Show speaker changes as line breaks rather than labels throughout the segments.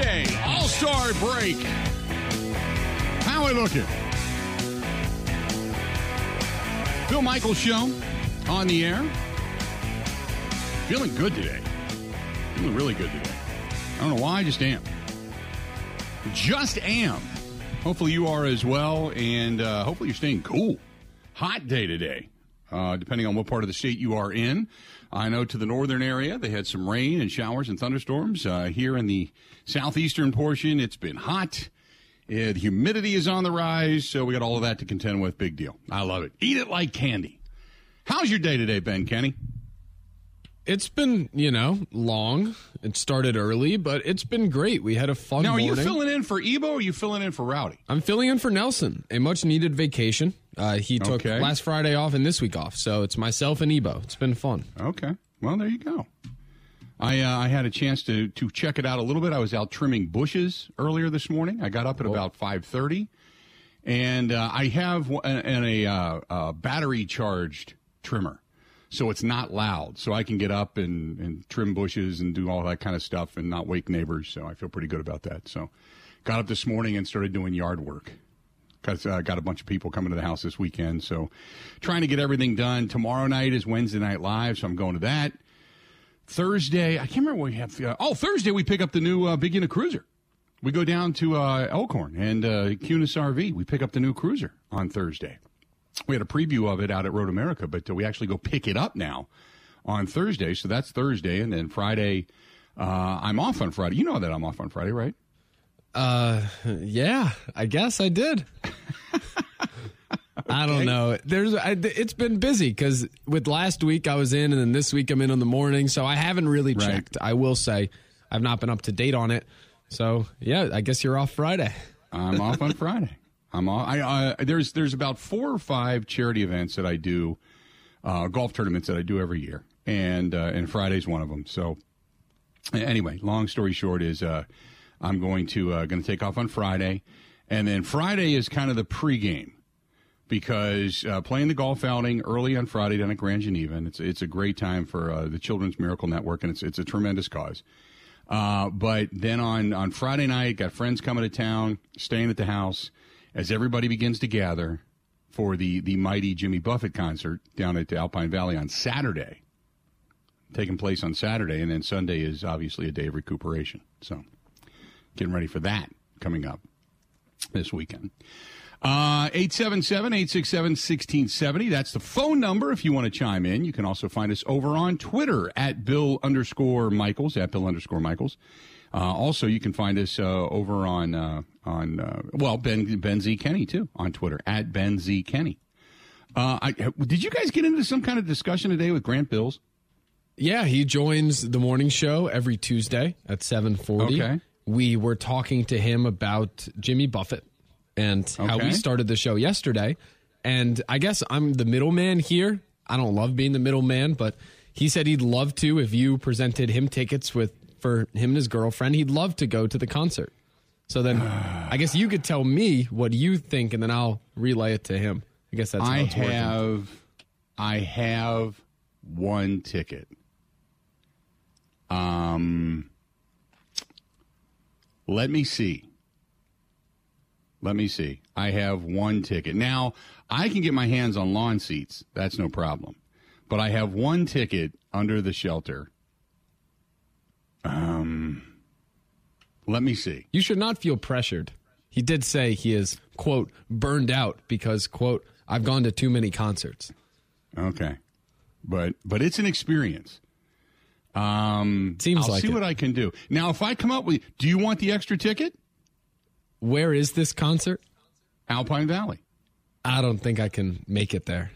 All Star break. How are we looking? Bill Michaels show on the air. Feeling good today. Feeling really good today. I don't know why, I just am. Just am. Hopefully you are as well, and uh, hopefully you're staying cool. Hot day today, uh, depending on what part of the state you are in. I know to the northern area, they had some rain and showers and thunderstorms. Uh, here in the southeastern portion, it's been hot. Uh, the humidity is on the rise, so we got all of that to contend with. Big deal. I love it. Eat it like candy. How's your day today, Ben Kenny?
It's been, you know, long. It started early, but it's been great. We had a fun
Now, are
morning.
you filling in for Ebo or are you filling in for Rowdy?
I'm filling in for Nelson, a much needed vacation. Uh, he took
Okay.
last Friday off and this week off, so it's myself and Ebo. It's been fun.
Okay. Well, there you go. I uh, I had a chance to to check it out a little bit. I was out trimming bushes earlier this morning. I got up at about five thirty, and uh, I have an, an- a, uh, uh battery charged trimmer, so it's not loud. So I can get up and, and trim bushes and do all that kind of stuff and not wake neighbors. So I feel pretty good about that. So got up this morning and started doing yard work. Got, uh, got a bunch of people coming to the house this weekend, so trying to get everything done. Tomorrow night is Wednesday Night Live, so I'm going to that. Thursday, I can't remember what we have. Uh, oh, Thursday we pick up the new uh, Big Unit Cruiser. We go down to uh, Elkhorn and uh, Kunes RV. We pick up the new Cruiser on Thursday. We had a preview of it out at Road America, but uh, we actually go pick it up now on Thursday. So that's Thursday, and then Friday. Uh, I'm off on Friday. You know that I'm off on Friday, right?
Uh, yeah, I guess I did. I don't know. There's, I, it's been busy because with last week I was in, and then this week I'm in on the morning, so I haven't really
Right.
checked. I will say I've not been up to date on it. So yeah, I guess you're off Friday.
I'm off on Friday. I'm off. I, uh, there's there's about four or five charity events that I do, uh, golf tournaments that I do every year, and uh, and Friday's one of them. So anyway, long story short is uh, I'm going to uh, going to take off on Friday, and then Friday is kind of the pregame because uh, playing the golf outing early on Friday down at Grand Geneva, and it's it's a great time for uh, the Children's Miracle Network, and it's it's a tremendous cause. Uh, but then on on Friday night, got friends coming to town, staying at the house as everybody begins to gather for the the mighty Jimmy Buffett concert down at the Alpine Valley on Saturday, taking place on Saturday, and then Sunday is obviously a day of recuperation. So, getting ready for that coming up this weekend. Uh, 877-867-1670. That's the phone number if you want to chime in. You can also find us over on Twitter at Bill underscore Michaels, at Bill underscore Michaels. Uh, also, you can find us uh, over on, uh, on uh, well, Ben, ben Z. Kenny, too, on Twitter, at Ben Z. Kenny. Uh, I, did you guys get into some kind of discussion today with Grant Bills?
Yeah, he joins the morning show every Tuesday at 7:40.
Okay.
We were talking to him about Jimmy Buffett and how we started the show yesterday. And I guess I'm the middleman here. I don't love being the middleman, but he said he'd love to if you presented him tickets with for him and his girlfriend. He'd love to go to the concert. So then I guess you could tell me what you think and then I'll relay it to him. I guess that's how
I
it's working.
have, I have one ticket. Um, let me see. Let me see. I have one ticket. Now, I can get my hands on lawn seats. That's no problem. But I have one ticket under the shelter. Um, let me see.
You should not feel pressured. He did say he is, quote, burned out because, quote, I've gone to too many concerts.
Okay. But but it's an experience. Um
Seems
I'll
like
see
it.
what I can do. Now if I come up with do you want the extra ticket?
Where is this concert?
Alpine Valley.
I don't think I can make it there.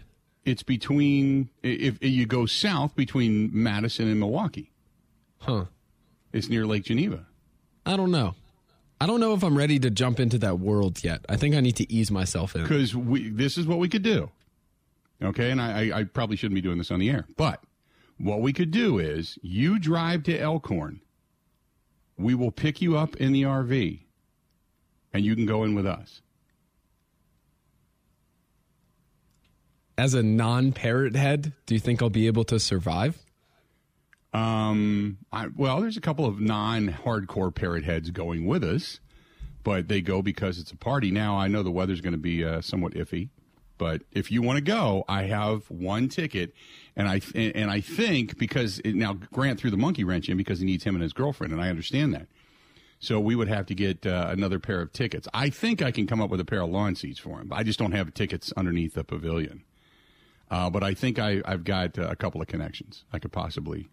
It's between if, if you go south between Madison and Milwaukee.
Huh.
It's near Lake Geneva.
I don't know. I don't know if I'm ready to jump into that world yet. I think I need to ease myself in.
Because we this is what we could do. Okay, and I, I, I probably shouldn't be doing this on the air, but what we could do is you drive to Elkhorn. We will pick you up in the RV, and you can go in with us.
As a non parrot head, do you think I'll be able to survive?
Um, I, well, there's a couple of non-hardcore parrot heads going with us, but they go because it's a party. Now I know the weather's going to be uh, somewhat iffy, but if you want to go, I have one ticket, and I and I think because it, now Grant threw the monkey wrench in because he needs him and his girlfriend, and I understand that. So we would have to get uh, another pair of tickets. I think I can come up with a pair of lawn seats for him. I just don't have tickets underneath the pavilion. Uh, but I think I, I've got uh, a couple of connections. I could possibly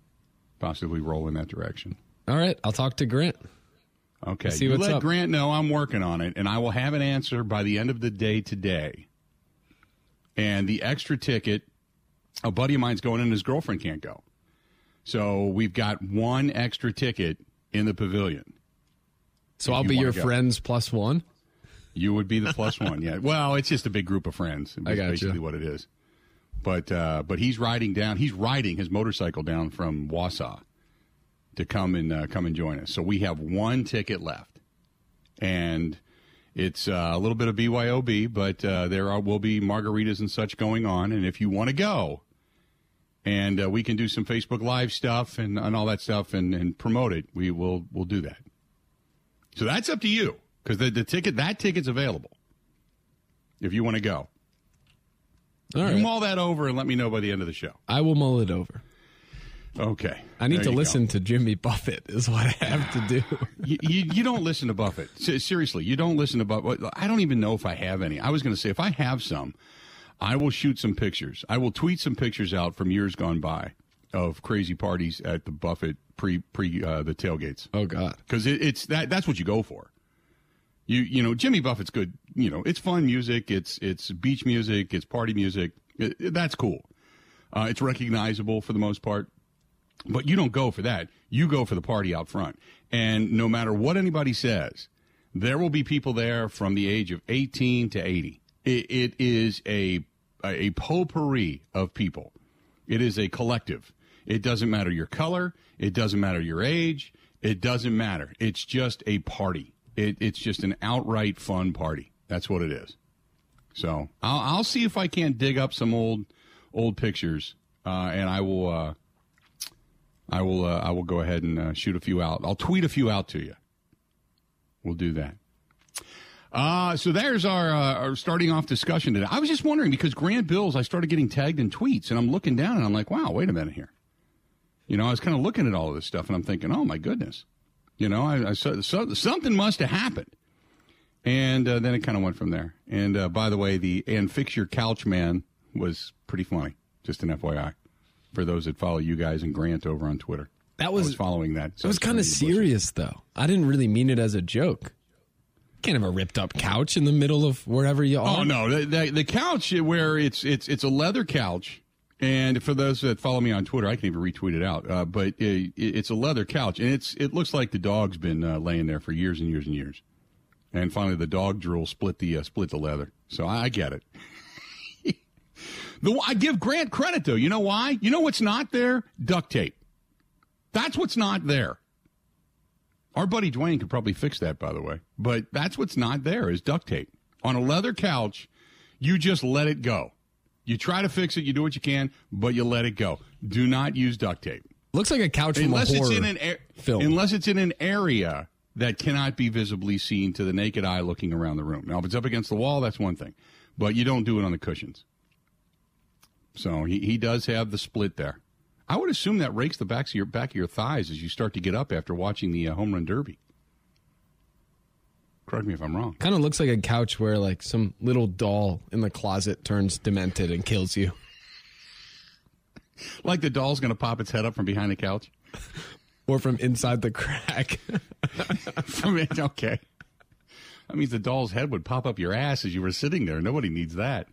possibly roll in that direction.
All right, I'll talk to Grant.
Okay,
See
you
what's
let
up.
Grant know I'm working on it, and I will have an answer by the end of the day today. And the extra ticket, a buddy of mine's going, and his girlfriend can't go. So we've got one extra ticket in the pavilion.
So I'll
you
be your
go.
friends plus one.
You would be the plus one, yeah. Well, it's just a big group of friends.
I
That's
gotcha.
basically what it is. But uh, but he's riding down. He's riding his motorcycle down from Wausau to come and uh, come and join us. So we have one ticket left, and it's uh, a little bit of BYOB, but uh, there are, will be margaritas and such going on. And if you want to go, and uh, we can do some Facebook Live stuff and, and all that stuff and, and promote it, we will we'll do that. So that's up to you because the, the ticket that ticket's available if you want to go.
All
You mull that over and let me know by the end of the show.
I will mull it over.
Okay.
I need
There
to
you go.
listen to Jimmy Buffett. Is what I have to do.
you, you, you don't listen to Buffett. Seriously, you don't listen to Buffett. I don't even know if I have any. I was going to say, if I have some, I will shoot some pictures. I will tweet some pictures out from years gone by of crazy parties at the Buffett pre pre uh, the tailgates
Oh God.
because it, it's that that's what you go for. You you know Jimmy Buffett's good. You know it's fun music. It's it's beach music. It's party music. It- it- that's cool. Uh, it's recognizable for the most part. But you don't go for that. You go for the party out front. And no matter what anybody says, there will be people there from the age of 18 to 80. It, it is a, a potpourri of people. It is a collective. It doesn't matter your color. It doesn't matter your age. It doesn't matter. It's just a party. It, it's just an outright fun party. That's what it is. So I'll, I'll see if I can't dig up some old old pictures, uh, and I will uh, I will uh, I will go ahead and uh, shoot a few out. I'll tweet a few out to you. We'll do that. Uh, so there's our, uh, our starting off discussion today. I was just wondering because Grant Bills, I started getting tagged in tweets, and I'm looking down and I'm like, wow, wait a minute here. You know, I was kind of looking at all of this stuff and I'm thinking, oh my goodness. You know, I, I saw so, something must have happened. And uh, then it kind of went from there. And uh, by the way, the and fix your couch man was pretty funny. Just an FYI for those that follow you guys and Grant over on Twitter.
That
I
was
was following that.
It was kind of serious though. I didn't really mean it as a joke. Can't have a ripped up couch in the middle of wherever you are.
Oh no, the, the, the couch where it's it's it's a leather couch, and for those that follow me on Twitter, I can even retweet it out. Uh, but it, it's a leather couch, and it's it looks like the dog's been uh, laying there for years and years and years, and finally the dog drool split the uh, split the leather. So I, I get it. the I give Grant credit though. You know why? You know what's not there? Duct tape. That's what's not there. Our buddy Dwayne could probably fix that, by the way. But that's what's not there is duct tape. On a leather couch, you just let it go. You try to fix it, you do what you can, but you let it go. Do not use duct tape.
Looks like a couch from
Unless
a
it's in an a-
film.
unless it's in an area that cannot be visibly seen to the naked eye looking around the room. Now, if it's up against the wall, that's one thing. But you don't do it on the cushions. So he, he does have the split there. I would assume that rakes the backs of your back of your thighs as you start to get up after watching the uh, home run derby. Correct me if I'm wrong.
kind of looks like a couch where like some little doll in the closet turns demented and kills you.
Like the doll's going to pop its head up from behind the couch.
Or from inside the crack.
From it, okay. That means the doll's head would pop up your ass as you were sitting there. Nobody needs that.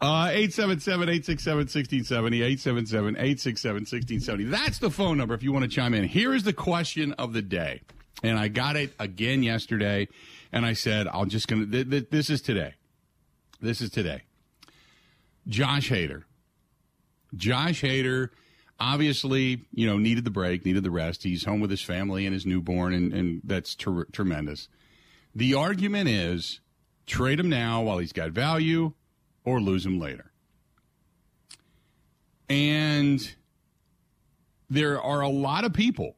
Uh, 877-867-1670, 877-867-1670. That's the phone number if you want to chime in. Here is the question of the day. And I got it again yesterday, and I said, I'm just going to, th- th- this is today. This is today. Josh Hader. Josh Hader obviously, you know, needed the break, needed the rest. He's home with his family and his newborn, and, and that's ter- tremendous. The argument is trade him now while he's got value or lose him later. And there are a lot of people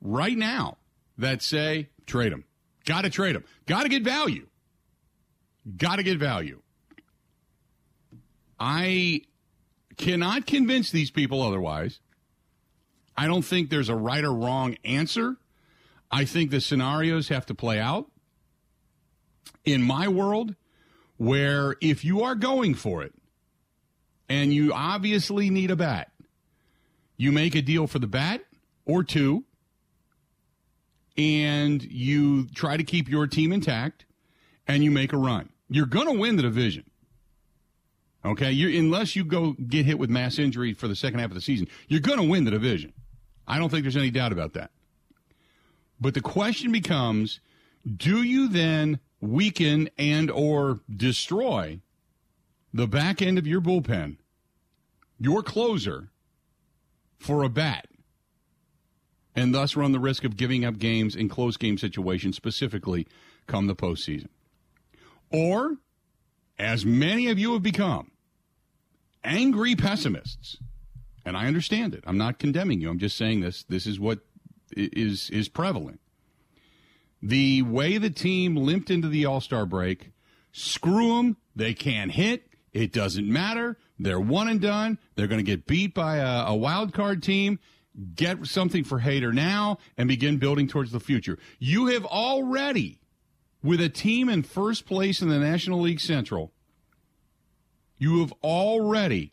right now that say trade him. Got to trade him. Got to get value. Got to get value. I cannot convince these people otherwise. I don't think there's a right or wrong answer. I think the scenarios have to play out. In my world, where if you are going for it and you obviously need a bat, you make a deal for the bat or two, and you try to keep your team intact and you make a run. You're going to win the division. Okay, you unless you go get hit with mass injury for the second half of the season, you're going to win the division. I don't think there's any doubt about that. But the question becomes, do you then weaken and or destroy the back end of your bullpen, your closer for a bat? and thus run the risk of giving up games in close game situations, specifically come the postseason. Or, as many of you have become, angry pessimists, and I understand it. I'm not condemning you. I'm just saying this. This is what is is prevalent. The way the team limped into the All Star break, screw them. They can't hit. It doesn't matter. They're one and done. They're going to get beat by a, a wild card team get something for Hader now and begin building towards the future. You have already, with a team in first place in the National League Central, you have already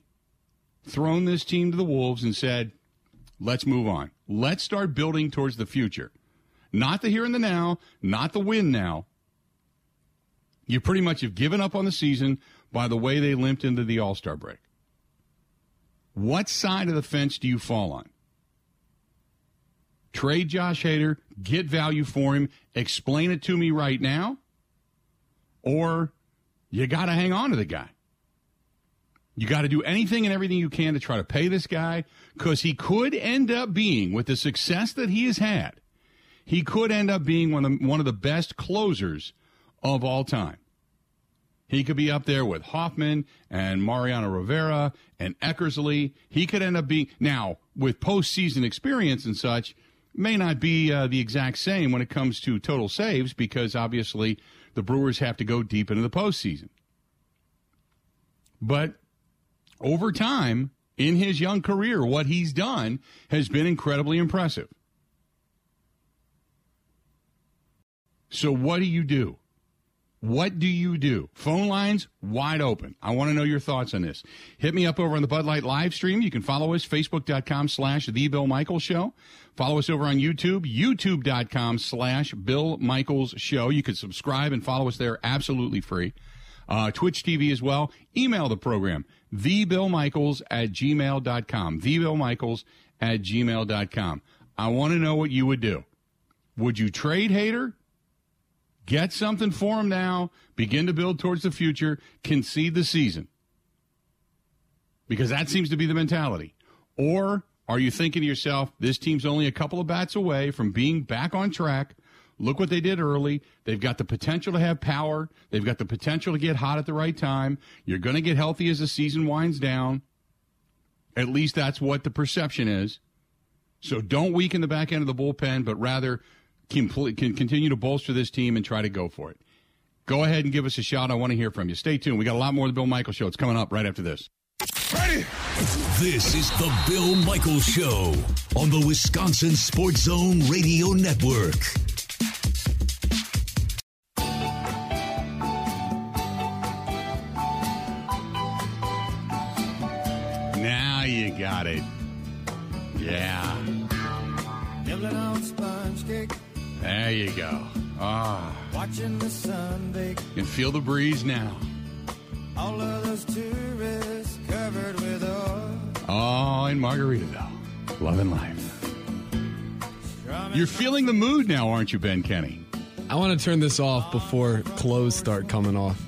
thrown this team to the Wolves and said, let's move on. Let's start building towards the future. Not the here and the now, not the win now. You pretty much have given up on the season by the way they limped into the All Star break. What side of the fence do you fall on? Trade Josh Hader, get value for him, explain it to me right now, or you got to hang on to the guy. You got to do anything and everything you can to try to pay this guy because he could end up being, with the success that he has had, he could end up being one of the, one of the best closers of all time. He could be up there with Hoffman and Mariano Rivera and Eckersley. He could end up being now with postseason experience and such may not be uh, the exact same when it comes to total saves because obviously the Brewers have to go deep into the postseason. But over time, in his young career, what he's done has been incredibly impressive. So, what do you do? What do you do? Phone lines wide open. I want to know your thoughts on this. Hit me up over on the Bud Light live stream. You can follow us, facebook.com slash The Bill Michaels Show. Follow us over on YouTube, youtube.com slash Bill Michaels Show. You can subscribe and follow us there absolutely free. Uh, Twitch TV as well. Email the program, thebillmichaels at gmail.com. Thebillmichaels at gmail.com. I want to know what you would do. Would you trade Hader? Get something for him now. Begin to build towards the future. Concede the season. Because that seems to be the mentality. Or are you thinking to yourself, this team's only a couple of bats away from being back on track? Look what they did early. They've got the potential to have power. They've got the potential to get hot at the right time. You're going to get healthy as the season winds down. At least that's what the perception is. So don't weaken the back end of the bullpen, but rather can, can continue to bolster this team and try to go for it. Go ahead and give us a shot. I want to hear from you. Stay tuned. We got a lot more of the Bill Michaels Show. It's coming up right after this.
Ready? This is the Bill Michaels Show on the Wisconsin Sports Zone Radio Network.
Go. Ah.
Watching the sun bake.
You can feel the breeze now.
All of those tourists covered with oil.
Oh, in Margaritaville. Love and life. You're feeling the mood now, aren't you, Ben Kenny?
I want to turn this off before clothes start coming off.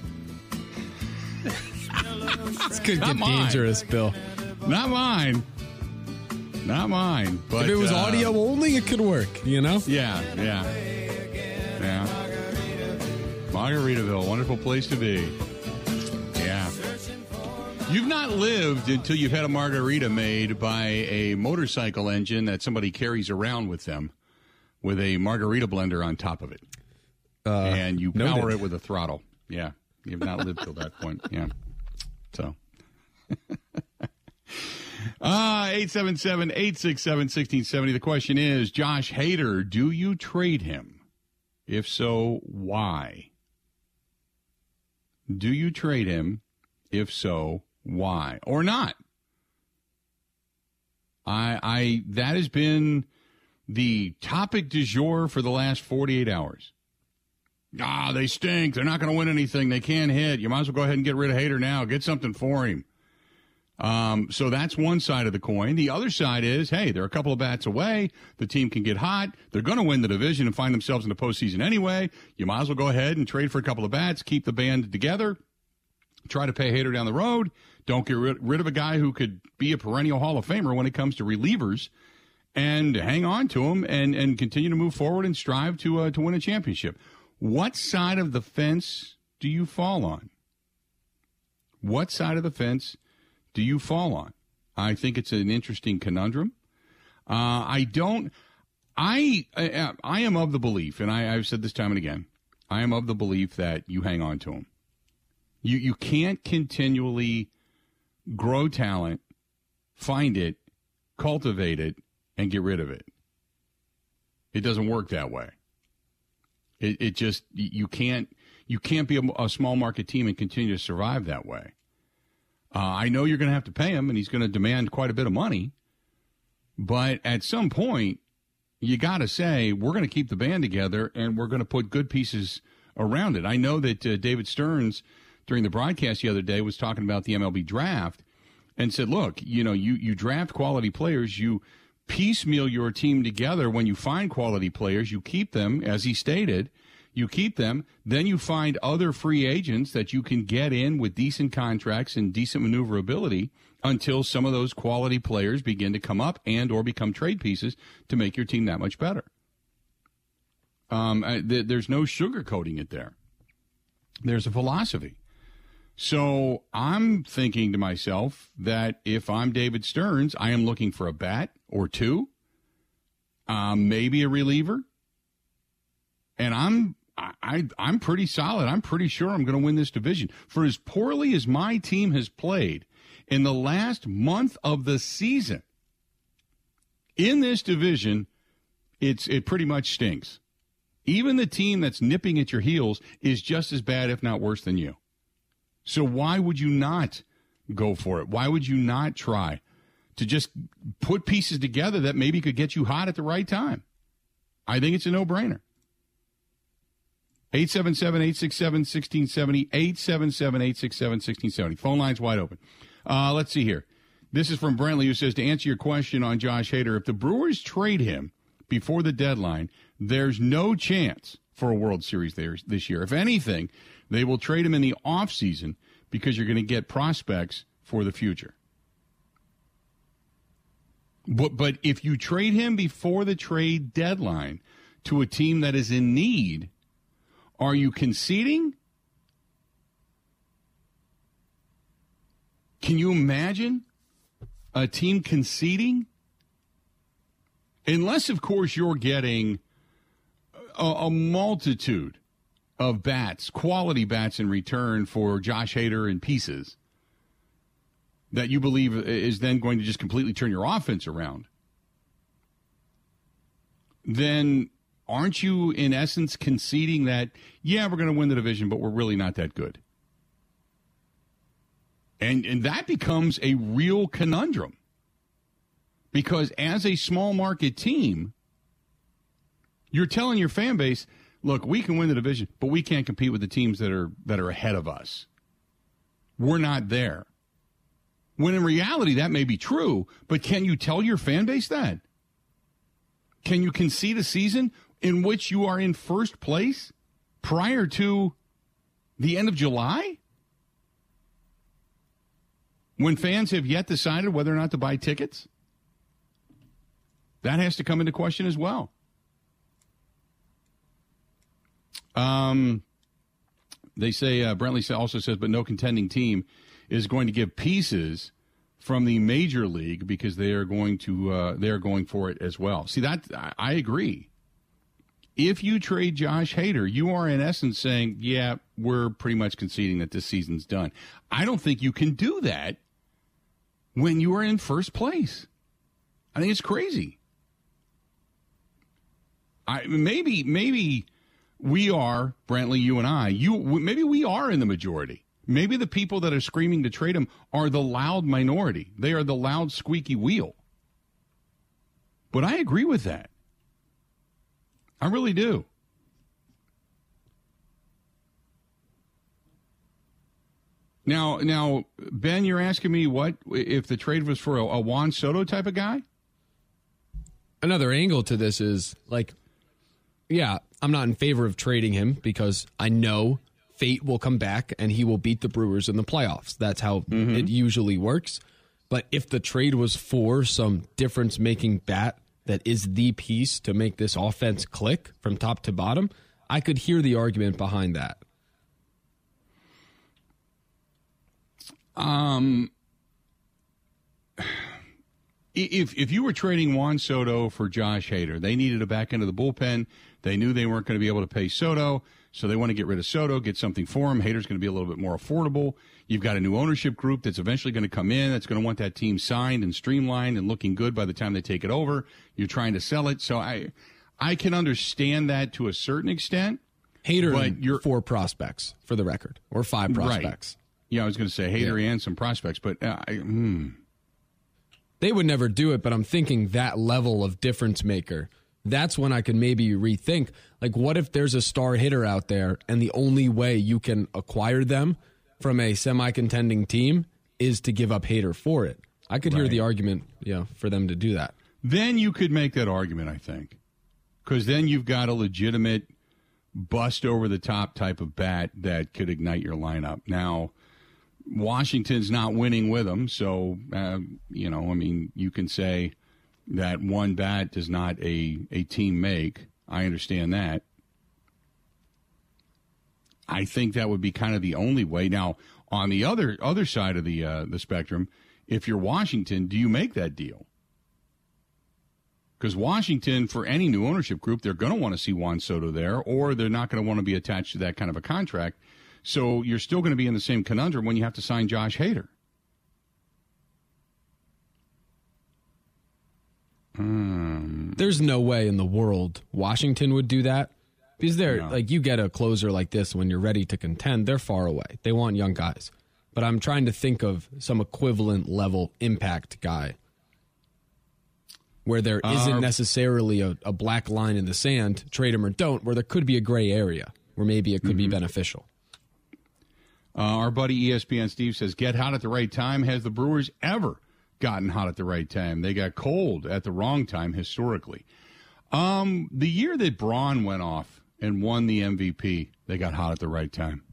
this could
Not
get
mine.
dangerous, Bill.
Not mine. Not mine. But
If it was
uh,
audio only, it could work, you know?
Yeah, yeah. Yeah. Margaritaville, wonderful place to be. Yeah. You've not lived until you've had a margarita made by a motorcycle engine that somebody carries around with them with a margarita blender on top of it. and you power
noted.
it with a throttle. Yeah. You've not lived till that point. Yeah. So. Ah, 877 867 1670. The question is Josh Hader, do you trade him? If so, why? Do you trade him? If so, why? Or not? I, I, that has been the topic du jour for the last 48 hours. Ah, they stink. They're not going to win anything. They can't hit. You might as well go ahead and get rid of Hader now. Get something for him. Um, so that's one side of the coin. The other side is, hey, they're a couple of bats away. The team can get hot. They're going to win the division and find themselves in the postseason anyway. You might as well go ahead and trade for a couple of bats, keep the band together, try to pay Hader down the road. Don't get rid, rid of a guy who could be a perennial Hall of Famer when it comes to relievers, and hang on to him and and continue to move forward and strive to uh, to win a championship. What side of the fence do you fall on? What side of the fence do you fall on? I think it's an interesting conundrum. Uh, I don't. I, I I am of the belief, and I, I've said this time and again. I am of the belief that you hang on to them. You you can't continually grow talent, find it, cultivate it, and get rid of it. It doesn't work that way. It it just you can't you can't be a, a small market team and continue to survive that way. Uh, I know you're going to have to pay him, and he's going to demand quite a bit of money. But at some point, you got to say we're going to keep the band together, and we're going to put good pieces around it. I know that uh, David Stearns during the broadcast the other day was talking about the MLB draft and said, "Look, you know, you you draft quality players, you piecemeal your team together. When you find quality players, you keep them, as he stated." You keep them, then you find other free agents that you can get in with decent contracts and decent maneuverability until some of those quality players begin to come up and or become trade pieces to make your team that much better. Um, I, th- there's no sugarcoating it there. There's a philosophy. So I'm thinking to myself that if I'm David Stearns, I am looking for a bat or two, um, maybe a reliever, and I'm I, I'm pretty solid. I'm pretty sure I'm going to win this division. For as poorly as my team has played in the last month of the season in this division, it's it pretty much stinks. Even the team that's nipping at your heels is just as bad, if not worse, than you. So why would you not go for it? Why would you not try to just put pieces together that maybe could get you hot at the right time? I think it's a no-brainer. 877-867-1670, 877-867-1670. Phone lines wide open. Uh, let's see here. This is from Brentley who says, to answer your question on Josh Hader, if the Brewers trade him before the deadline, there's no chance for a World Series there this year. If anything, they will trade him in the offseason because you're going to get prospects for the future. But, but if you trade him before the trade deadline to a team that is in need, are you conceding? Can you imagine a team conceding? Unless, of course, you're getting a, a multitude of bats, quality bats in return for Josh Hader and pieces that you believe is then going to just completely turn your offense around. Then aren't you in essence conceding that yeah we're going to win the division but we're really not that good? And and that becomes a real conundrum. Because as a small market team you're telling your fan base look we can win the division but we can't compete with the teams that are that are ahead of us. We're not there. When in reality that may be true but can you tell your fan base that? Can you concede a season in which you are in first place prior to the end of July? When fans have yet decided whether or not to buy tickets? That has to come into question as well. Um, They say uh, Brentley also says, but no contending team is going to give pieces from the major league because they are going to uh, they are going for it as well. See that I, I agree. If you trade Josh Hader, you are in essence saying, "Yeah, we're pretty much conceding that this season's done." I don't think you can do that when you are in first place. I think it's crazy. I maybe maybe we are Brantley, you and I. You maybe we are in the majority. Maybe the people that are screaming to trade him are the loud minority. They are the loud squeaky wheel. But I agree with that. I really do. Now, now, Ben, you're asking me what if the trade was for a, a Juan Soto type of guy?
Another angle to this is like, yeah, I'm not in favor of trading him because I know fate will come back and he will beat the Brewers in the playoffs. That's how
Mm-hmm.
it usually works. But if the trade was for some difference making bat that is the piece to make this offense click from top to bottom, I could hear the argument behind that.
Um, if if you were trading Juan Soto for Josh Hader, they needed a back end of the bullpen. They knew they weren't going to be able to pay Soto, so they want to get rid of Soto, get something for him. Hader's going to be a little bit more affordable. You've got a new ownership group that's eventually going to come in. That's going to want that team signed and streamlined and looking good by the time they take it over. You're trying to sell it, so I I can understand that to a certain extent.
Hader
But you're-
four prospects for the record, or five prospects.
Yeah, I was going to say Hader and some prospects, but uh, I, hmm.
they would never do it, but I'm thinking that level of difference maker. That's when I can maybe rethink. Like, what if there's a star hitter out there and the only way you can acquire them from a semi contending team is to give up Hader for it? I could hear the argument, know, for them to do that.
then you could make that argument, I think, because then you've got a legitimate bust over the top type of bat that could ignite your lineup. Now, Washington's not winning with them, so uh, you know, I mean, you can say that one bat does not a a team make. I understand that. I think that would be kind of the only way. Now, on the other other side of the uh, the spectrum, if you're Washington, do you make that deal? Because Washington, for any new ownership group, they're going to want to see Juan Soto there, or they're not going to want to be attached to that kind of a contract. So you're still going to be in the same conundrum when you have to sign Josh Hader.
There's no way in the world Washington would do that. Because they're
No.
like you get a closer like this when you're ready to contend, they're far away. They want young guys. But I'm trying to think of some equivalent level impact guy where there isn't necessarily a, a black line in the sand, trade him or don't, where there could be a gray area where maybe it could be beneficial.
Uh, our buddy ESPN Steve says, "Get hot at the right time." Has the Brewers ever gotten hot at the right time? They got cold at the wrong time historically. Um, the year that Braun went off and won the MVP, they got hot at the right time.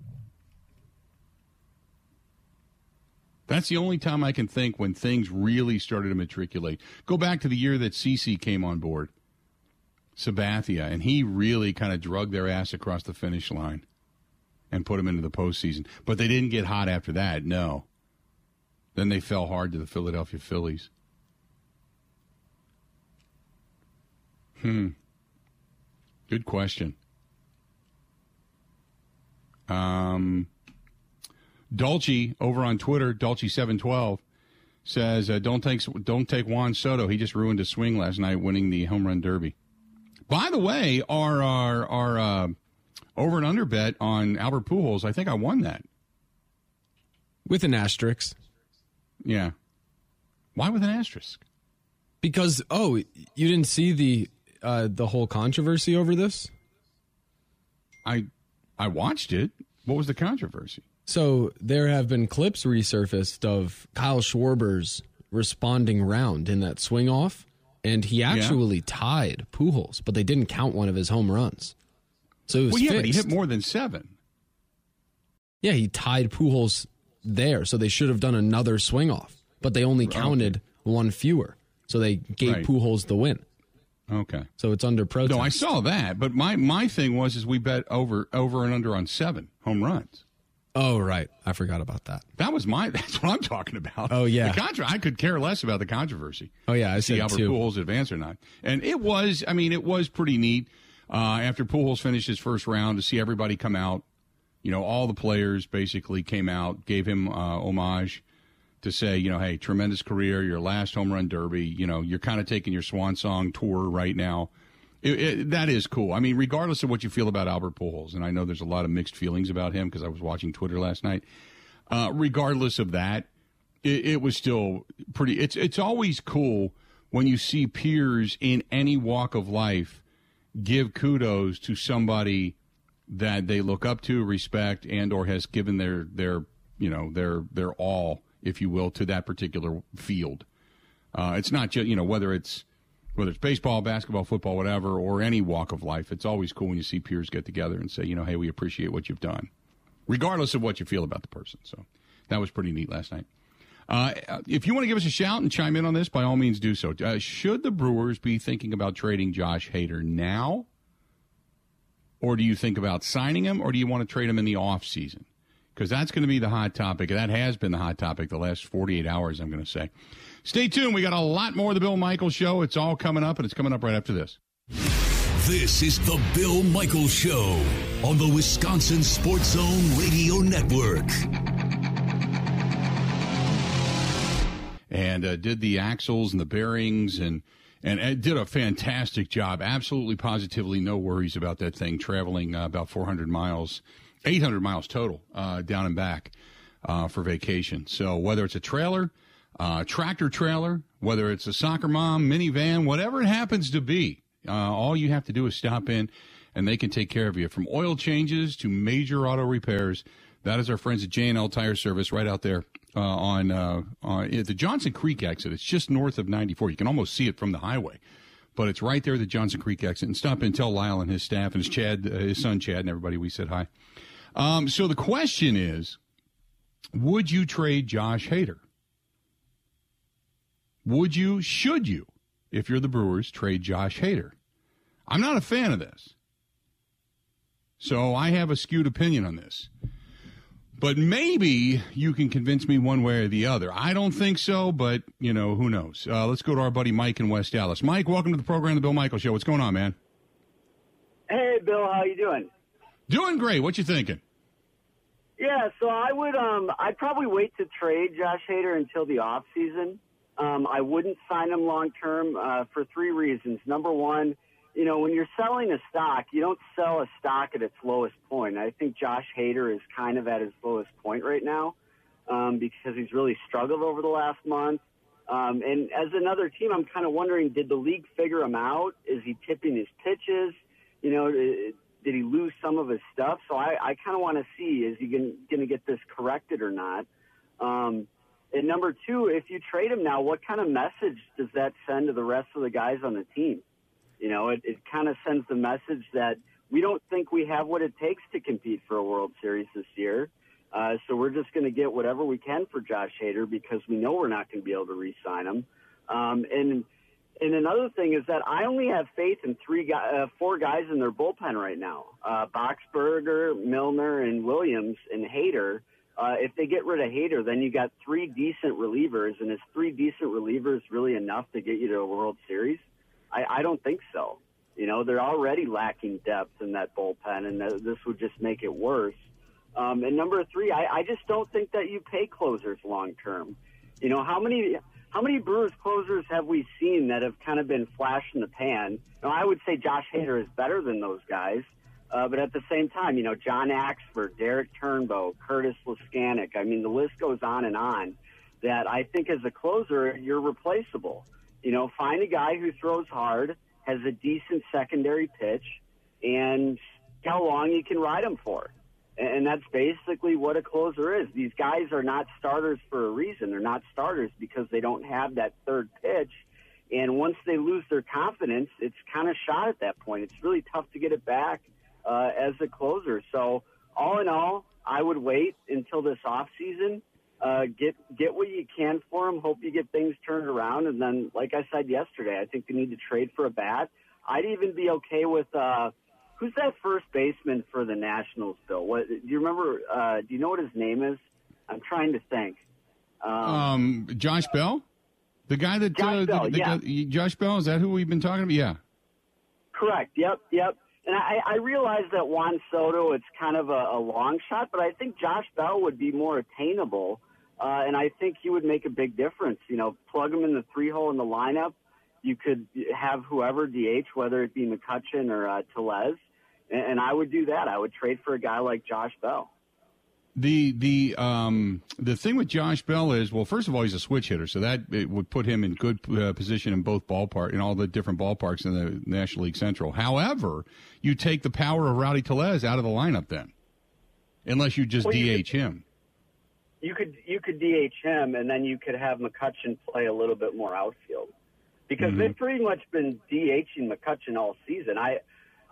That's the only time I can think when things really started to matriculate. Go back to the year that CC came on board, Sabathia, and he really kind of drug their ass across the finish line and put them into the postseason. But they didn't get hot after that. No. Then they fell hard to the Philadelphia Phillies. Hmm. Good question. Um, Dolce over on Twitter, Dolce seven twelve says, uh, "Don't take don't take Juan Soto. He just ruined his swing last night, winning the home run derby." By the way, our our our uh, over and under bet on Albert Pujols, I think I won that.
With an asterisk.
Yeah. Why with an asterisk?
Because oh, you didn't see the uh, the whole controversy over this?
I I watched it. What was the controversy?
So there have been clips resurfaced of Kyle Schwarber's responding round in that swing off, and he actually tied Pujols, but they didn't count one of his home runs. So it was
Well, yeah, but he hit more than seven.
Yeah, he tied Pujols there, so they should have done another swing off, but they only oh, counted one fewer, so they gave
Right.
Pujols the win.
Okay.
So it's under protest.
No, I saw that, but my my thing was is we bet over over and under on seven home runs.
Oh, right. I forgot about that.
That was my. That's what I'm talking about.
Oh, yeah.
the contra- I could care less about the controversy.
Oh, yeah. I
see
said
Albert
too.
Pujols advance or not, and it was. I mean, it was pretty neat uh, after Pujols finished his first round to see everybody come out. You know, all the players basically came out, gave him uh, homage to say, you know, hey, tremendous career, your last home run derby. You know, you're kind of taking your swan song tour right now. It, it, that is cool. I mean, regardless of what you feel about Albert Pujols, and I know there's a lot of mixed feelings about him because I was watching Twitter last night. Uh, regardless of that, it, it was still pretty. It's it's always cool when you see peers in any walk of life give kudos to somebody that they look up to, respect, and or has given their their you know their their all, if you will, to that particular field. Uh, it's not just you know whether it's whether it's baseball, basketball, football, whatever, or any walk of life. It's always cool when you see peers get together and say, you know, hey, we appreciate what you've done, regardless of what you feel about the person. So that was pretty neat last night. Uh, if you want to give us a shout and chime in on this, by all means do so. Uh, should the Brewers be thinking about trading Josh Hader now? Or do you think about signing him, or do you want to trade him in the off season? Because that's going to be the hot topic. That has been the hot topic the last 48 hours, I'm going to say. Stay tuned. We got a lot more of the Bill Michaels Show. It's all coming up, and it's coming up right after this.
This is the Bill Michaels Show on the Wisconsin Sports Zone Radio Network.
and uh, did the axles and the bearings and and uh, did a fantastic job. Absolutely, positively, no worries about that thing traveling uh, about 400 miles, 800 miles total uh, down and back uh, for vacation. So whether it's a trailer, uh, tractor trailer, whether it's a soccer mom, minivan, whatever it happens to be, uh, all you have to do is stop in, and they can take care of you from oil changes to major auto repairs. That is our friends at J&L Tire Service right out there uh, on, uh, on the Johnson Creek exit. It's just north of 94. You can almost see it from the highway, but it's right there, at the Johnson Creek exit. And stop in and tell Lyle and his staff and his Chad, uh, his son Chad, and everybody we said hi. Um, so the question is, would you trade Josh Hader? Would you? Should you? If you're the Brewers, trade Josh Hader. I'm not a fan of this. So I have a skewed opinion on this. But maybe you can convince me one way or the other. I don't think so, but you know who knows. Uh, let's go to our buddy Mike in West Dallas. Mike, welcome to the program, the Bill Michael Show. What's going on, man?
Hey, Bill, how you doing?
Doing great. What you thinking?
Yeah, so I would um I'd probably wait to trade Josh Hader until the off season. Um, I wouldn't sign him long term uh, for three reasons. Number one, you know, when you're selling a stock, you don't sell a stock at its lowest point. I think Josh Hader is kind of at his lowest point right now um, because he's really struggled over the last month. Um, and as another team, I'm kind of wondering, did the league figure him out? Is he tipping his pitches? You know, did he lose some of his stuff? So I, I kind of want to see, is he going to get this corrected or not? Um, and number two, if you trade him now, what kind of message does that send to the rest of the guys on the team? You know, it, it kind of sends the message that we don't think we have what it takes to compete for a World Series this year. Uh, so we're just going to get whatever we can for Josh Hader because we know we're not going to be able to re-sign him. Um, and and another thing is that I only have faith in three uh, four guys in their bullpen right now: uh, Boxberger, Milner, and Williams, and Hader. Uh, if they get rid of Hader, then you got three decent relievers, and is three decent relievers really enough to get you to a World Series? I, I don't think so. You know, they're already lacking depth in that bullpen, and th- this would just make it worse. Um, and number three, I, I just don't think that you pay closers long term. You know, how many how many Brewers closers have we seen that have kind of been flash in the pan? Now, I would say Josh Hader is better than those guys, uh, but at the same time, you know, John Axford, Derrick Turnbow, Curtis Laskanik. I mean, the list goes on and on. That I think as a closer, you're replaceable. You know, find a guy who throws hard, has a decent secondary pitch, and how long you can ride him for. And that's basically what a closer is. These guys are not starters for a reason. They're not starters because they don't have that third pitch. And once they lose their confidence, it's kind of shot at that point. It's really tough to get it back uh, as a closer. So, all in all, I would wait until this off season Uh, get get what you can for him. Hope you get things turned around, and then, like I said yesterday, I think they need to trade for a bat. I'd even be okay with uh, who's that first baseman for the Nationals. Bill, what do you remember? Uh, do you know what his name is? I'm trying to think. Um,
Um, Josh Bell, the guy that
Josh
uh,
Bell,
the, the
yeah.
guy- Josh Bell is that who we've been talking about? Yeah.
Correct. Yep. Yep. And I, I realize that Juan Soto, it's kind of a, a long shot, but I think Josh Bell would be more attainable, uh, and I think he would make a big difference. You know, plug him in the three hole in the lineup. You could have whoever DH, whether it be McCutchen or uh, Tellez, and, and I would do that. I would trade for a guy like Josh Bell.
The the um the thing with Josh Bell is well, first of all, he's a switch hitter, so that it would put him in good uh, position in both ballpark in all the different ballparks in the National League Central. However, you take the power of Rowdy Tellez out of the lineup then, unless you just
Well, you
DH him.
you could you could DH him, and then you could have McCutchen play a little bit more outfield because they've pretty much been DHing McCutchen all season. I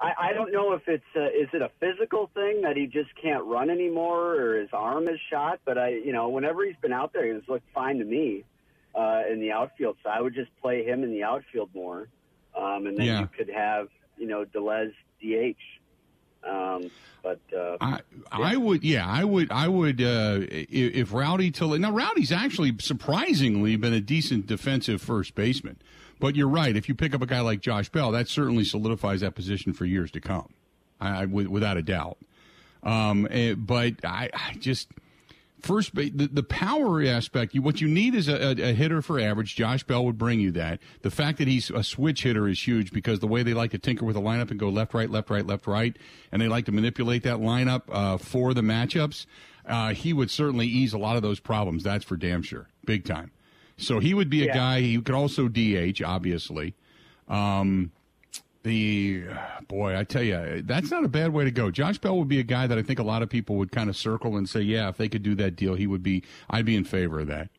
I, I don't know if it's uh, is it a physical thing that he just can't run anymore or his arm is shot, but I you know whenever he's been out there, he's looked fine to me uh, in the outfield. So I would just play him in the outfield more, um, and then
Yeah.
you could have you know Tellez DH. Um, but uh,
I I would yeah I would I would uh, if, if Rowdy Tellez now Rowdy's actually surprisingly been a decent defensive first baseman, but you're right if you pick up a guy like Josh Bell that certainly solidifies that position for years to come, I, I without a doubt. Um, eh, but I, I just first the, the power aspect. You, what you need is a, a, a hitter for average. Josh Bell would bring you that. The fact that he's a switch hitter is huge because the way they like to tinker with the lineup and go left, right, left, right, left, right, and they like to manipulate that lineup uh, for the matchups. Uh, he would certainly ease a lot of those problems. That's for damn sure, big time. So he would be a
Yeah.
guy. He could also DH, obviously. Um, the boy, I tell you, that's not a bad way to go. Josh Bell would be a guy that I think a lot of people would kind of circle and say, yeah, if they could do that deal, he would be. I'd be in favor of that.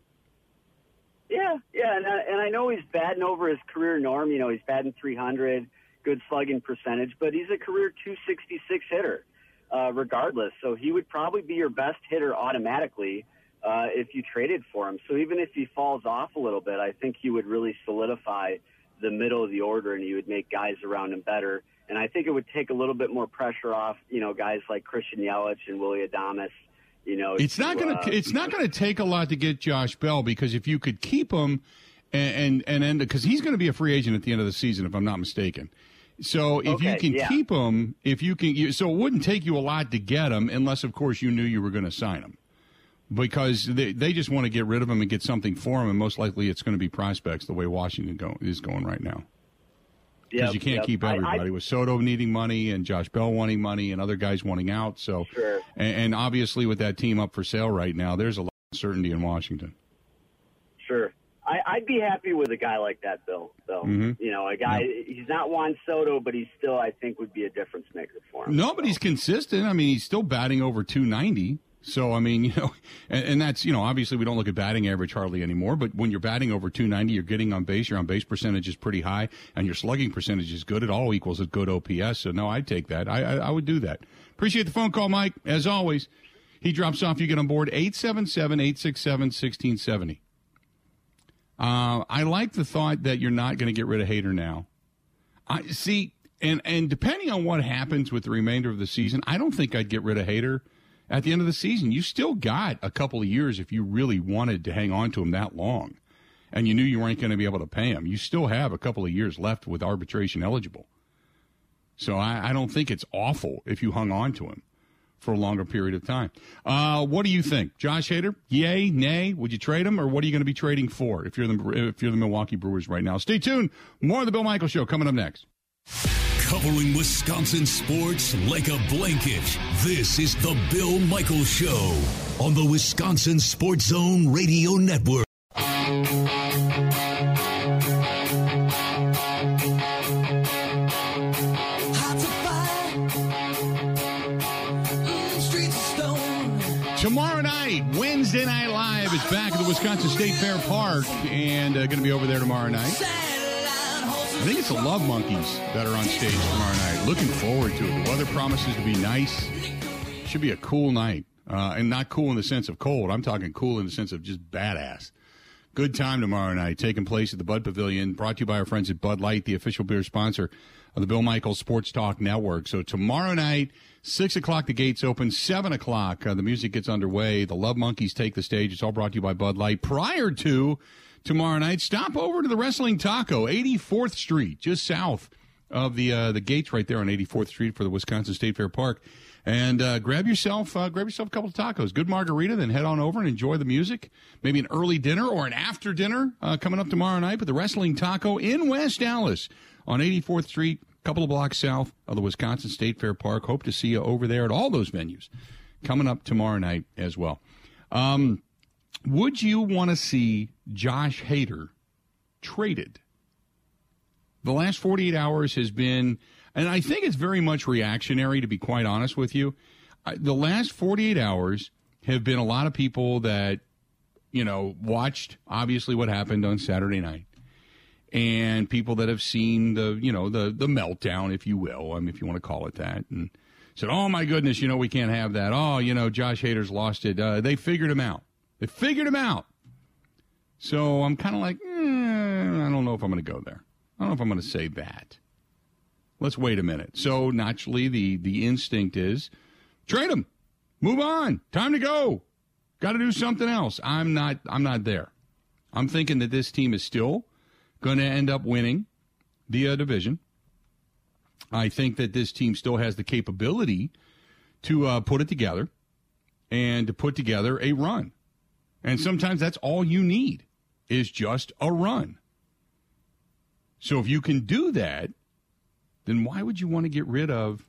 Yeah, yeah, and I, and I know he's batting over his career norm. You know, he's batting 300, good slugging percentage, but he's a career 266 hitter, uh, regardless. So he would probably be your best hitter automatically uh, if you traded for him. So even if he falls off a little bit, I think he would really solidify the middle of the order, and you would make guys around him better. And I think it would take a little bit more pressure off, you know, guys like Christian Yelich and Willy Adames. You know,
It's not
to,
going
uh,
to. It's not going to take a lot to get Josh Bell because if you could keep him, and and and because he's going to be a free agent at the end of the season, if I'm not mistaken. So if you can
yeah.
keep him, if you can, you, so it wouldn't take you a lot to get him, unless of course you knew you were going to sign him, because they they just want to get rid of him and get something for him, and most likely it's going to be prospects the way Washington go, is going right now. Because
Yep,
you can't
yep.
keep
I- I-
everybody with Soto needing money and Josh Bell wanting money and other guys wanting out. So,
Sure.
and, and obviously with that team up for sale right now, there's a lot of uncertainty in Washington.
Sure. I, I'd be happy with a guy like that, Bill. So,
Mhm.
you know, a guy, he's not Juan Soto, but he still, I think, would be a difference maker for him.
No, but he's consistent. I mean, he's still batting over 290. So, I mean, you know, and, and that's, you know, obviously we don't look at batting average hardly anymore, but when you're batting over 290, you're getting on base, your on base percentage is pretty high, and your slugging percentage is good. It all equals a good OPS. So, no, I'd take that. I, I, I would do that. Appreciate the phone call, Mike. As always, he drops off. You get on board 877 867 1670. Uh, I like the thought that you're not going to get rid of Hader now. I see, and and depending on what happens with the remainder of the season, I don't think I'd get rid of Hader at the end of the season. You still got a couple of years if you really wanted to hang on to him that long, and you knew you weren't going to be able to pay him. You still have a couple of years left with arbitration eligible. So I, I don't think it's awful if you hung on to him for a longer period of time. Uh, what do you think, Josh Hader? Yay, nay? Would you trade him, or what are you going to be trading for if you're the if you're the Milwaukee Brewers right now? Stay tuned. More of the Bill Michael Show coming up next.
Covering Wisconsin sports like a blanket. This is the Bill Michael Show on the Wisconsin Sports Zone Radio Network.
Hard to find. Streets of stone.
Tomorrow night, Wednesday Night Live is back at the Wisconsin State Fair Park, and uh, going to be over there tomorrow night. I think it's the Love Monkeys that are on stage tomorrow night. Looking forward to it. The weather promises to be nice. Should be a cool night. uh, and not cool in the sense of cold. I'm talking cool in the sense of just badass. Good time tomorrow night, taking place at the Bud Pavilion, brought to you by our friends at Bud Light, the official beer sponsor of the Bill Michaels Sports Talk Network. So tomorrow night, 6 o'clock, the gates open. 7 o'clock, uh, the music gets underway. The Love Monkeys take the stage. It's all brought to you by Bud Light. Prior to tomorrow night, stop over to the Wrestling Taco, 84th Street, just south of the uh, the gates right there on 84th Street for the Wisconsin State Fair Park. And uh, grab yourself uh, grab yourself a couple of tacos, good margarita, then head on over and enjoy the music. Maybe an early dinner or an after dinner uh, coming up tomorrow night. But the Wrestling Taco in West Allis on 84th Street, a couple of blocks south of the Wisconsin State Fair Park. Hope to see you over there at all those venues coming up tomorrow night as well. Um, would you want to see Josh Hader traded? The last 48 hours has been, and I think it's very much reactionary, to be quite honest with you. The last 48 hours have been a lot of people that, you know, watched obviously what happened on Saturday night and people that have seen the, you know, the, the meltdown, if you will, I mean, if you want to call it that, and said, oh my goodness, you know, we can't have that. Oh, you know, Josh Hader's lost it. Uh, they figured him out. They figured him out. So I'm kind of like, eh, I don't know if I'm going to go there. I don't know if I'm going to say that. Let's wait a minute. So naturally, the the instinct is trade him, move on, time to go. Got to do something else. I'm not. I'm not there. I'm thinking that this team is still going to end up winning the uh, division. I think that this team still has the capability to uh, put it together and to put together a run. And sometimes that's all you need is just a run. So if you can do that, then why would you want to get rid of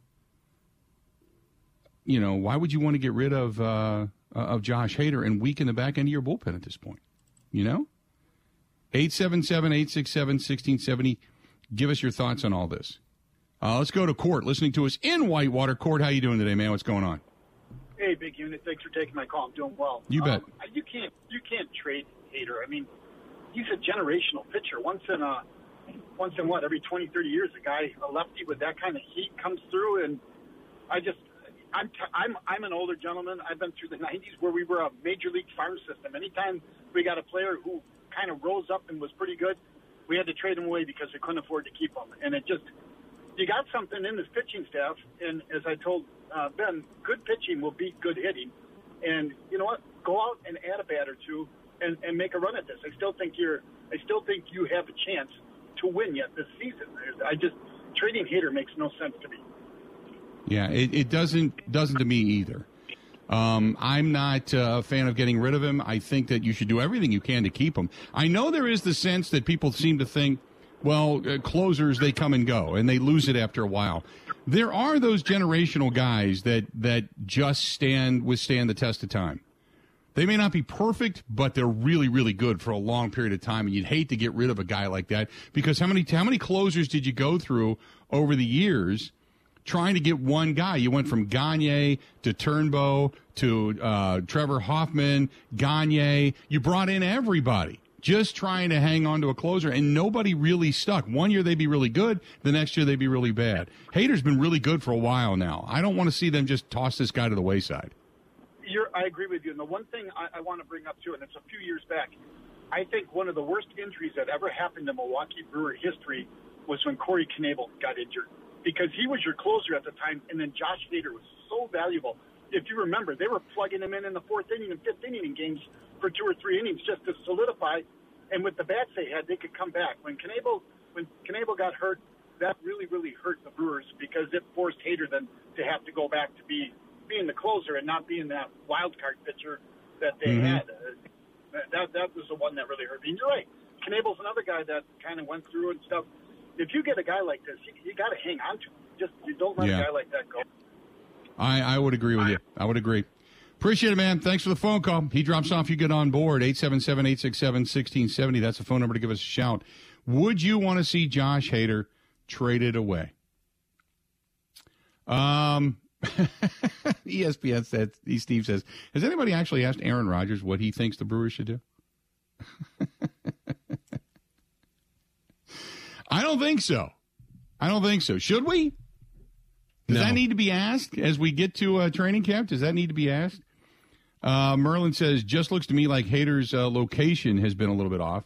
you know, why would you want to get rid of uh, of Josh Hader and weaken the back end of your bullpen at this point? You know? 877-867-1670. Give us your thoughts on all this. Uh, let's go to Court, listening to us in Whitewater. Court, how you doing today, man? What's going on?
Hey, big unit. Thanks for taking my call. I'm doing well.
You bet.
Um, you can't you can't trade Hader. I mean, he's a generational pitcher. Once in a once in what every 20, 30 years, a guy a lefty with that kind of heat comes through, and I just I'm t- I'm I'm an older gentleman. I've been through the 90s where we were a major league farm system. Anytime we got a player who kind of rose up and was pretty good, we had to trade him away because we couldn't afford to keep him. And it just you got something in this pitching staff, and as I told uh, Ben, good pitching will beat good hitting. And you know what? Go out and add a bat or two, and, and make a run at this. I still think you're. I still think you have a chance to win yet this season. I just trading Hader makes no sense to me.
Yeah, it, it doesn't doesn't to me either. Um, I'm not uh, a fan of getting rid of him. I think that you should do everything you can to keep him. I know there is the sense that people seem to think, well, uh, closers they come and go and they lose it after a while. There are those generational guys that that just stand withstand the test of time. They may not be perfect, but they're really, really good for a long period of time. And you'd hate to get rid of a guy like that because how many how many closers did you go through over the years? trying to get one guy. You went from Gagne to Turnbow to uh, Trevor Hoffman, Gagne. You brought in everybody just trying to hang on to a closer, and nobody really stuck. One year they'd be really good, the next year they'd be really bad. Hader's been really good for a while now. I don't want to see them just toss this guy to the wayside.
You're, I agree with you. And the one thing I, I want to bring up too, and it's a few years back, I think one of the worst injuries that ever happened in Milwaukee Brewer history was when Corey Knebel got injured because he was your closer at the time, and then Josh Hader was so valuable. If you remember, they were plugging him in in the fourth inning and fifth inning in games for two or three innings just to solidify. And with the bats they had, they could come back. When Knebel when Knebel got hurt, that really really hurt the Brewers because it forced Hader then to have to go back to be being the closer and not being that wild card pitcher that they
Mhm.
had. Uh, that that was the one that really hurt me. And you're right. Knebel's another guy that kind of went through and stuff. If you get a guy like this, you, you got to hang on to him. Just you don't let
Yeah.
a guy like that go.
I, I would agree with you. I would agree. Appreciate it, man. Thanks for the phone call. He drops off, you get on board. 877 867 1670. That's the phone number to give us a shout. Would you want to see Josh Hader traded away? Um, ESPN said, Steve says, has anybody actually asked Aaron Rodgers what he thinks the Brewers should do? I don't think so. I don't think so. Should we? Does
No.
that need to be asked as we get to uh, training camp? Does that need to be asked? Uh, Merlin says, just looks to me like Hader's uh, location has been a little bit off.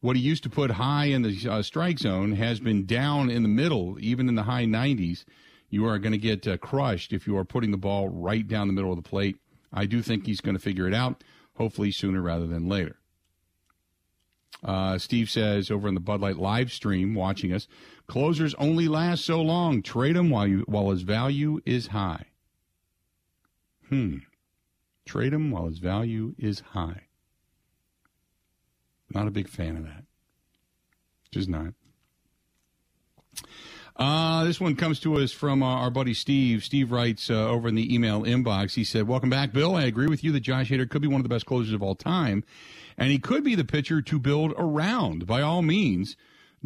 What he used to put high in the uh, strike zone has been down in the middle, even in the high 90s. You are going to get uh, crushed if you are putting the ball right down the middle of the plate. I do think he's going to figure it out, hopefully sooner rather than later. Uh, Steve says over in the Bud Light live stream, watching us, closers only last so long. Trade him while you while his value is high. Hmm. Trade him while his value is high. Not a big fan of that. Just not. Uh, this one comes to us from uh, our buddy Steve. Steve writes uh, over in the email inbox. He said, Welcome back, Bill. I agree with you that Josh Hader could be one of the best closers of all time, and he could be the pitcher to build around. By all means,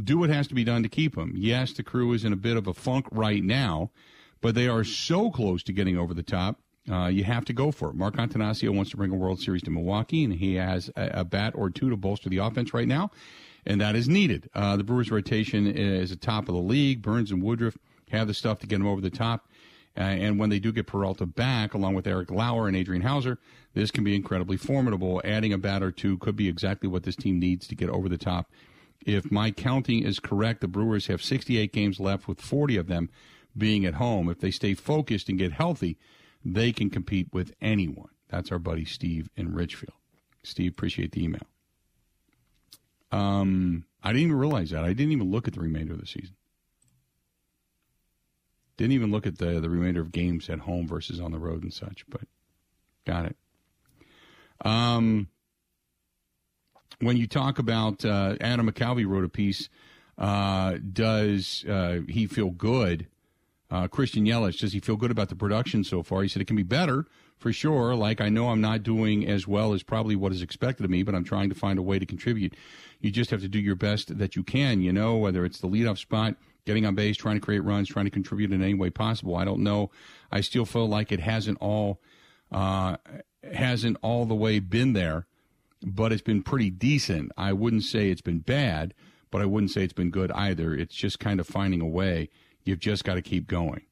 do what has to be done to keep him. Yes, the crew is in a bit of a funk right now, but they are so close to getting over the top. Uh, you have to go for it. Mark Attanasio wants to bring a World Series to Milwaukee, and he has a, a bat or two to bolster the offense right now and that is needed. Uh, the Brewers' rotation is at top of the league. Burnes and Woodruff have the stuff to get them over the top. Uh, and when they do get Peralta back, along with Eric Lauer and Adrian Houser, this can be incredibly formidable. Adding a bat or two could be exactly what this team needs to get over the top. If my counting is correct, the Brewers have 68 games left, with 40 of them being at home. If they stay focused and get healthy, they can compete with anyone. That's our buddy Steve in Richfield. Steve, appreciate the email. Um, I didn't even realize that. I didn't even look at the remainder of the season. Didn't even look at the the remainder of games at home versus on the road and such. But got it. Um, when you talk about uh, Adam McCalvy wrote a piece. Uh, does uh, he feel good? Uh, Christian Yelich, does he feel good about the production so far? He said it can be better for sure. Like I know I'm not doing as well as probably what is expected of me, but I'm trying to find a way to contribute. You just have to do your best that you can. You know, whether it's the leadoff spot, getting on base, trying to create runs, trying to contribute in any way possible. I don't know. I still feel like it hasn't all uh, hasn't all the way been there, but it's been pretty decent. I wouldn't say it's been bad, but I wouldn't say it's been good either. It's just kind of finding a way. You've just got to keep going.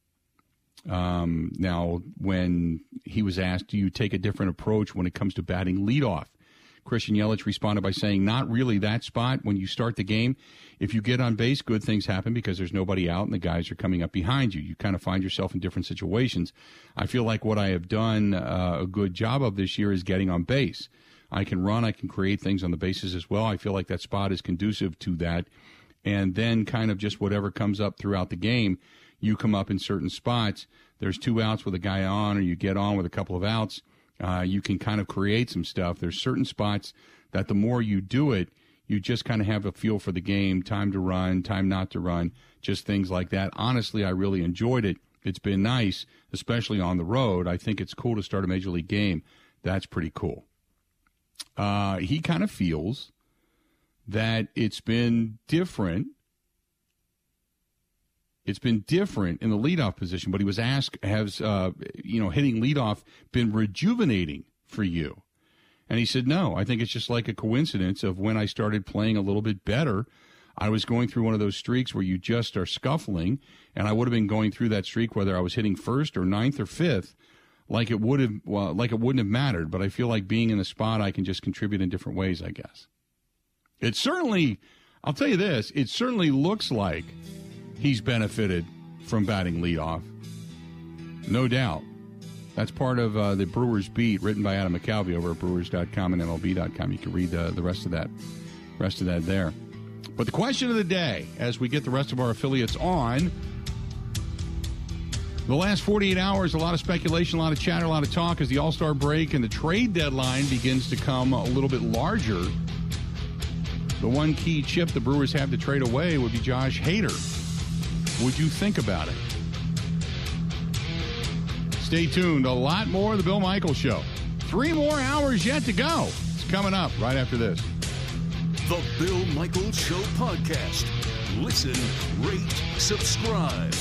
Um, now, when he was asked, do you take a different approach when it comes to batting leadoff? Christian Yelich responded by saying, Not really that spot. When you start the game, if you get on base, good things happen because there's nobody out and the guys are coming up behind you. You kind of find yourself in different situations. I feel like what I have done uh, a good job of this year is getting on base. I can run, I can create things on the bases as well. I feel like that spot is conducive to that. And then, kind of just whatever comes up throughout the game, you come up in certain spots. There's two outs with a guy on, or you get on with a couple of outs uh, you can kind of create some stuff. There's certain spots that the more you do it, you just kind of have a feel for the game, time to run, time not to run, just things like that. Honestly, I really enjoyed it. It's been nice, especially on the road. I think it's cool to start a major league game. That's pretty cool. Uh, he kind of feels that it's been different it's been different in the leadoff position, but he was asked, has, uh, you know, hitting leadoff been rejuvenating for you? And he said, no, I think it's just like a coincidence of when I started playing a little bit better. I was going through one of those streaks where you just are scuffling, and I would have been going through that streak whether I was hitting first or ninth or fifth, like it would have, well, like it wouldn't have mattered. But I feel like being in the spot, I can just contribute in different ways. I guess it certainly, I'll tell you this, it certainly looks like he's benefited from batting leadoff. No doubt. That's part of uh, the Brewers beat written by Adam McCalvy over at brewers.com and MLB.com. You can read uh, the rest of that rest of that there. But the question of the day, as we get the rest of our affiliates on, the last 48 hours, a lot of speculation, a lot of chatter, a lot of talk as the All Star break and the trade deadline begins to come a little bit larger. The one key chip the Brewers have to trade away would be Josh Hader would you think about it? Stay tuned. A lot more of the Bill Michaels Show. Three more hours yet to go. It's coming up right after this.
The Bill Michaels Show podcast. Listen, rate, subscribe.